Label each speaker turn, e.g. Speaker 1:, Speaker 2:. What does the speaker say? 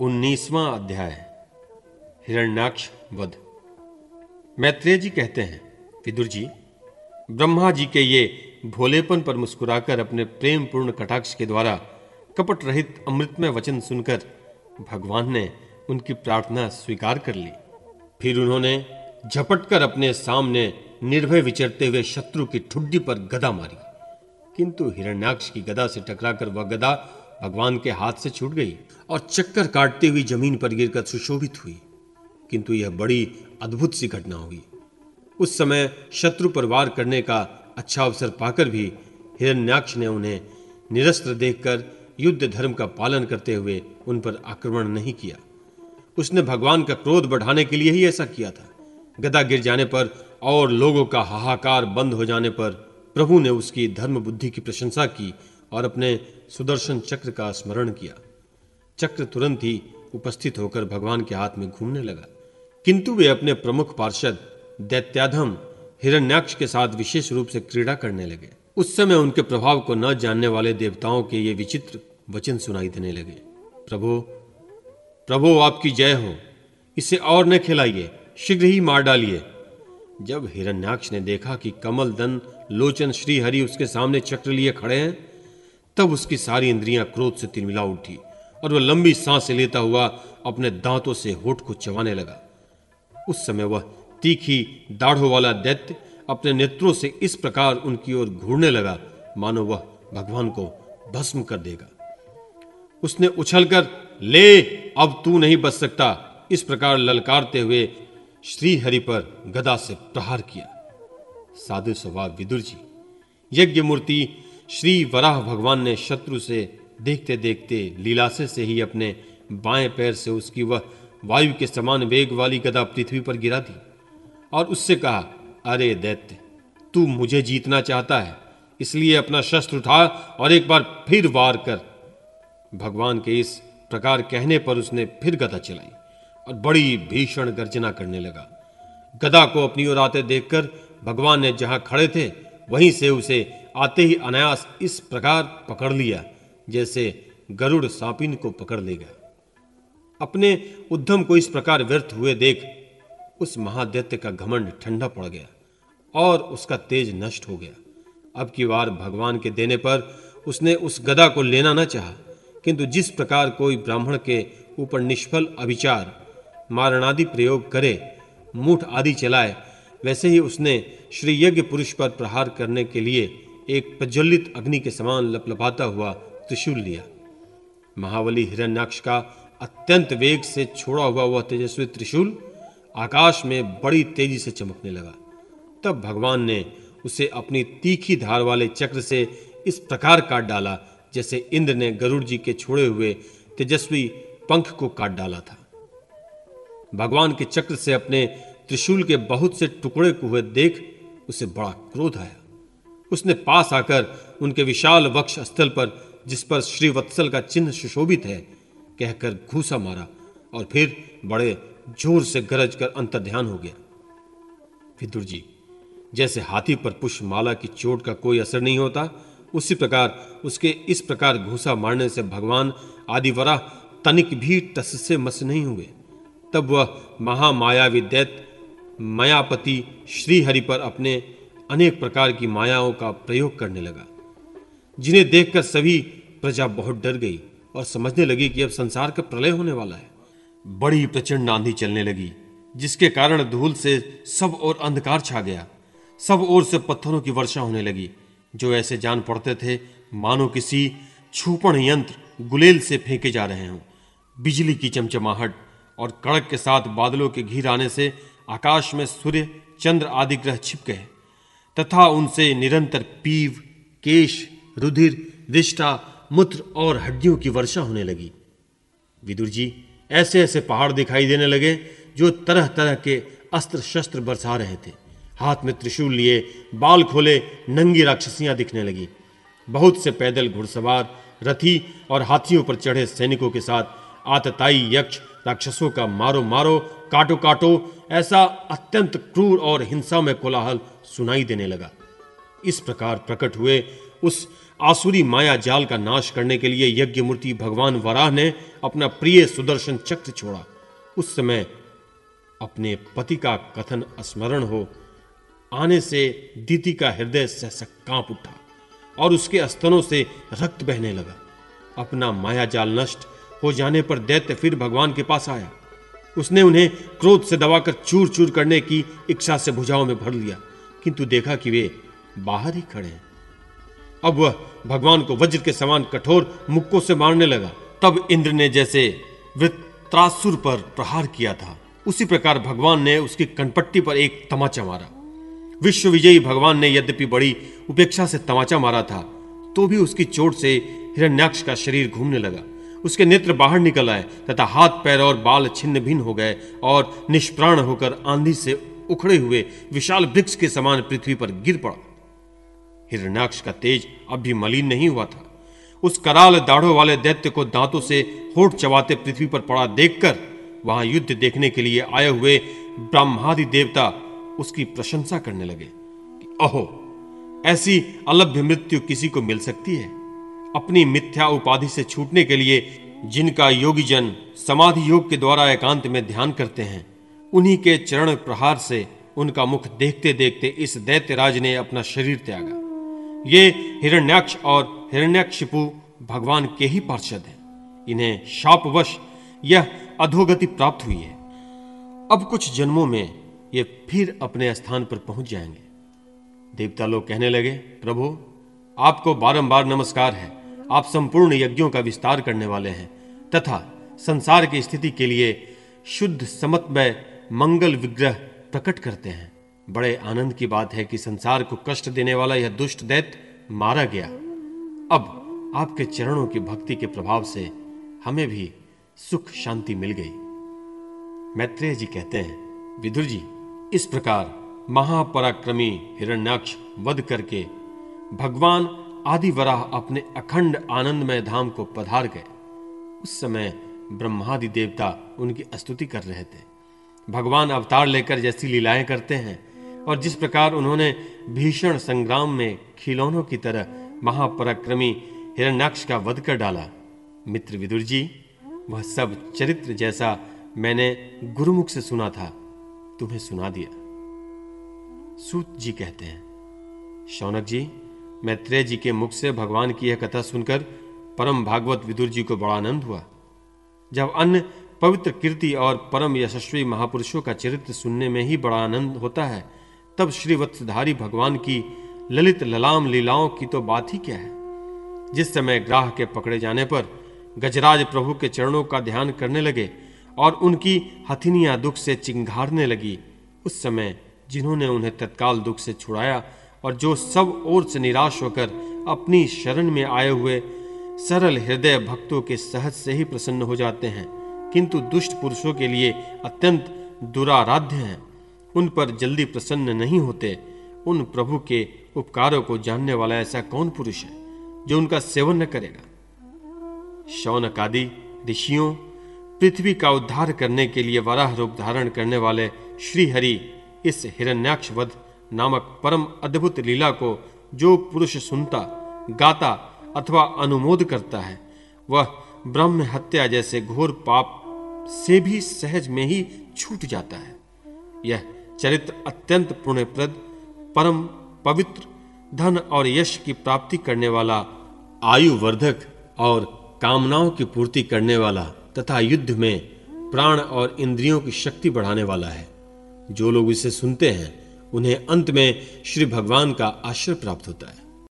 Speaker 1: उन्नीसवां अध्याय हिरण्याक्ष वध मैत्रेय जी कहते हैं, विदुर जी, ब्रह्मा जी के ये भोलेपन पर मुस्कुराकर अपने प्रेम पूर्ण कटाक्ष के द्वारा कपट रहित अमृतमय वचन सुनकर भगवान ने उनकी प्रार्थना स्वीकार कर ली। फिर उन्होंने झपट कर अपने सामने निर्भय विचरते हुए शत्रु की ठुड्डी पर गदा मारी। किंतु हिरण्याक्ष की गदा से टकराकर वह गदा भगवान के हाथ से छूट गई और चक्कर काटती हुई ज़मीन पर गिरकर सुशोभित हुई। किंतु यह बड़ी अद्भुत सी घटना हुई। उस समय शत्रु पर वार करने का अच्छा अवसर पाकर भी हिरण्याक्ष ने उन्हें निरस्त्र देखकर युद्ध धर्म का पालन करते हुए उन पर आक्रमण नहीं किया। उसने भगवान का क्रोध बढ़ाने के लिए ही ऐसा किया था। गदा गिर जाने पर और लोगों का हाहाकार बंद हो जाने पर प्रभु ने उसकी धर्म बुद्धि की प्रशंसा की और अपने सुदर्शन चक्र का स्मरण किया। चक्र तुरंत ही उपस्थित होकर भगवान के हाथ में घूमने लगा। किंतु वे अपने प्रमुख पार्षद दैत्याधम हिरण्याक्ष के साथ विशेष रूप से क्रीड़ा करने लगे। उस समय उनके प्रभाव को न जानने वाले देवताओं के ये विचित्र वचन सुनाई देने लगे। प्रभु प्रभु, आपकी जय हो। इसे और न खिलाइए, शीघ्र ही मार डालिए। जब हिरण्याक्ष ने देखा कि कमल दन लोचन श्रीहरि उसके सामने चक्र लिए खड़े हैं तब उसकी सारी इंद्रियाँ क्रोध से तिलमिला उठी और वह लंबी सांस लेता हुआ अपने दांतों से होठ को चबाने लगा। उस समय वह तीखी दाढ़ों वाला दैत्य अपने नेत्रों से इस प्रकार उनकी ओर घूरने लगा। मानो वह भगवान को भस्म कर देगा। उसने उछलकर, ले, अब तू नहीं बच सकता। इस प्रकार ललकारते हुए श्री हरि पर गदा से प्रहार किया। साधु स्वभाव विदुर जी यज्ञ मूर्ति श्री वराह भगवान ने शत्रु से देखते देखते लीलासे से ही अपने बाएँ पैर से उसकी वह वायु के समान वेग वाली गदा पृथ्वी पर गिरा दी और उससे कहा, अरे दैत्य, तू मुझे जीतना चाहता है, इसलिए अपना शस्त्र उठा और एक बार फिर वार कर। भगवान के इस प्रकार कहने पर उसने फिर गदा चलाई और बड़ी भीषण गर्जना करने लगा। गदा को अपनी ओर आते देखकर भगवान ने जहाँ खड़े थे, वहीं से उसे आते ही अनायास इस प्रकार पकड़ लिया, जैसे गरुड़ सापिन को पकड़ लेगा अपने उद्यम को इस प्रकार व्यर्थ हुए देख उस महादैत्य का घमंड ठंडा पड़ गया और उसका तेज नष्ट हो गया। अब की बार भगवान के देने पर उसने उस गदा को लेना न चाहा, किंतु जिस प्रकार कोई ब्राह्मण के ऊपर निष्फल अभिचार मारणादि प्रयोग करे, मूठ आदि चलाए, वैसे ही उसने श्री यज्ञ पुरुष पर प्रहार करने के लिए एक प्रज्वलित अग्नि के समान लपलपाता हुआ त्रिशूल लिया। महावली हिरण्याक्ष का अत्यंत वेग से छोड़ा हुआ वह तेजस्वी त्रिशूल आकाश में बड़ी तेज़ी से चमकने लगा। तब भगवान ने उसे अपनी तीखी धार वाले चक्र से इस प्रकार काट डाला, जैसे इंद्र ने गरुड़ जी के छोड़े हुए तेजस्वी पंख को काट डाला था। भगवान के चक्र से अपने त्रिशूल के बहुत से टुकड़े को हुए देख उसे बड़ा क्रोध आया। उसने पास आकर उनके विशाल वक्ष स्थल पर, जिस पर श्री वत्सल का चिन्ह सुशोभित है, कहकर घूसा मारा और फिर बड़े ज़ोर से गरज कर अंतर ध्यान हो गया। विदुर जी, जैसे हाथी पर पुष्प माला की चोट का कोई असर नहीं होता, उसी प्रकार उसके इस प्रकार घूसा मारने से भगवान आदिवरा तनिक भी टस से मस नहीं हुए तब वह महामायावी दैत्य मायापति श्रीहरि पर अपने अनेक प्रकार की मायाओं का प्रयोग करने लगा। जिन्हें देखकर सभी प्रजा बहुत डर गई और समझने लगी कि अब संसार का प्रलय होने वाला है। बड़ी प्रचंड आंधी चलने लगी, जिसके कारण धूल से सब और अंधकार छा गया। सब ओर से पत्थरों की वर्षा होने लगी। जो ऐसे जान पड़ते थे, मानो किसी छूपण यंत्र गुलेल से फेंके जा रहे हों। बिजली की चमचमाहट और कड़क के साथ बादलों के घिर आने से आकाश में सूर्य, चंद्र आदि ग्रह छिप गए। तथा उनसे निरंतर पीव, केश, रुधिर रिष्टा मूत्र और हड्डियों की वर्षा होने लगी। विदुर जी, ऐसे ऐसे पहाड़ दिखाई देने लगे, जो तरह तरह के अस्त्र शस्त्र बरसा रहे थे। हाथ में त्रिशूल लिए, बाल खोले, नंगी राक्षसियाँ दिखने लगी। बहुत से पैदल घुड़सवार, रथी और हाथियों पर चढ़े सैनिकों के साथ आतताई यक्ष राक्षसों का मारो मारो काटो काटो, ऐसा अत्यंत क्रूर और हिंसा में कोलाहल सुनाई देने लगा। इस प्रकार प्रकट हुए उस आसुरी माया जाल का नाश करने के लिए यज्ञ मूर्ति भगवान वराह ने अपना प्रिय सुदर्शन चक्र छोड़ा। उस समय अपने पति का कथन स्मरण हो, आने से दीति का हृदय सहसा काँप उठा और उसके स्तनों से रक्त बहने लगा। अपना माया जाल नष्ट हो जाने पर दैत्य फिर भगवान के पास आया। उसने उन्हें क्रोध से दबाकर चूर चूर करने की इच्छा से भुजाओं में भर लिया, किंतु देखा कि वे बाहर ही खड़े हैं। अब वह भगवान को वज्र के समान कठोर मुक्कों से मारने लगा। तब इंद्र ने जैसे वृत्रासुर पर प्रहार किया था। उसी प्रकार भगवान ने उसकी कनपट्टी पर एक तमाचा मारा। विश्व विजयी भगवान ने यद्यपि बड़ी उपेक्षा से तमाचा मारा था तो भी उसकी चोट से हिरण्याक्ष का शरीर घूमने लगा। उसके नेत्र बाहर निकल आए, तथा हाथ, पैर और बाल छिन्न भिन्न हो गए और निष्प्राण होकर आंधी से उखड़े हुए विशाल वृक्ष के समान पृथ्वी पर गिर पड़ा। हिरण्याक्ष का तेज अब भी मलिन नहीं हुआ था। उस कराल दाढ़ों वाले दैत्य को दांतों से होठ चबाते पृथ्वी पर पड़ा देखकर, वहाँ युद्ध देखने के लिए आए हुए ब्रह्मादि देवता उसकी प्रशंसा करने लगे कि अहो ऐसी अलभ्य मृत्यु किसी को मिल सकती है? अपनी मिथ्या उपाधि से छूटने के लिए जिनका योगी जन समाधि योग के द्वारा एकांत में ध्यान करते हैं, उन्हीं के चरण प्रहार से उनका मुख देखते देखते इस दैत्यराज ने अपना शरीर त्यागा। ये हिरण्याक्ष और हिरण्याक्षिपु भगवान के ही पार्षद हैं। इन्हें शापवश यह अधोगति प्राप्त हुई है। अब कुछ जन्मों में ये फिर अपने स्थान पर पहुँच जाएँगे। देवता लोग कहने लगे, प्रभु, आपको बारंबार नमस्कार है। आप संपूर्ण यज्ञों का विस्तार करने वाले हैं, तथा संसार की स्थिति के लिए शुद्ध समत्मय मंगल विग्रह प्रकट करते हैं। बड़े आनंद की बात है कि संसार को कष्ट देने वाला यह दुष्ट दैत्य मारा गया। अब आपके चरणों की भक्ति के प्रभाव से हमें भी सुख शांति मिल गई। मैत्रेय जी कहते हैं, विदुर जी, इस प्रकार महापराक्रमी हिरण्याक्ष वध करके भगवान आदि वराह अपने अखंड आनंदमय धाम को पधार गए। उस समय ब्रह्मादि देवता उनकी स्तुति कर रहे थे। भगवान अवतार लेकर जैसी लीलाएँ करते हैं और जिस प्रकार उन्होंने भीषण संग्राम में खिलौनों की तरह महापराक्रमी हिरण्याक्ष का वध कर डाला। मित्र विदुर जी, वह सब चरित्र जैसा मैंने गुरुमुख से सुना था, तुम्हें सुना दिया। सूत जी कहते हैं, शौनक जी मैत्रेय जी के मुख से भगवान की यह कथा सुनकर परम भागवत विदुर जी को बड़ा आनंद हुआ। जब अन्य पवित्र कीर्ति और परम यशस्वी महापुरुषों का चरित्र सुनने में ही बड़ा आनंद होता है, तब श्री वत्सधारी भगवान की ललित ललाम लीलाओं की तो बात ही क्या है? जिस समय ग्राह के पकड़े जाने पर गजराज प्रभु के चरणों का ध्यान करने लगे और उनकी हथिनियाँ दुख से चिंगारने लगी, उस समय जिन्होंने उन्हें तत्काल दुख से छुड़ाया और जो सब ओर से निराश होकर अपनी शरण में आए हुए सरल हृदय भक्तों के सहज से ही प्रसन्न हो जाते हैं। किंतु दुष्ट पुरुषों के लिए अत्यंत दुराराध्य हैं। उन पर जल्दी प्रसन्न नहीं होते। उन प्रभु के उपकारों को जानने वाला ऐसा कौन पुरुष है, जो उनका सेवन न करेगा? शौनक आदि ऋषियों, पृथ्वी का उद्धार करने के लिए वराह रूप धारण करने वाले श्रीहरि, इस हिरण्याक्ष वध नामक परम अद्भुत लीला को जो पुरुष सुनता, गाता अथवा अनुमोद करता है, वह ब्रह्म हत्या जैसे घोर पाप से भी सहज में ही छूट जाता है। यह चरित्र अत्यंत पुण्यप्रद, परम पवित्र, धन और यश की प्राप्ति करने वाला आयु वर्धक और कामनाओं की पूर्ति करने वाला तथा युद्ध में प्राण और इंद्रियों की शक्ति बढ़ाने वाला है। जो लोग इसे सुनते हैं उन्हें अंत में श्री भगवान का आश्रय प्राप्त होता है।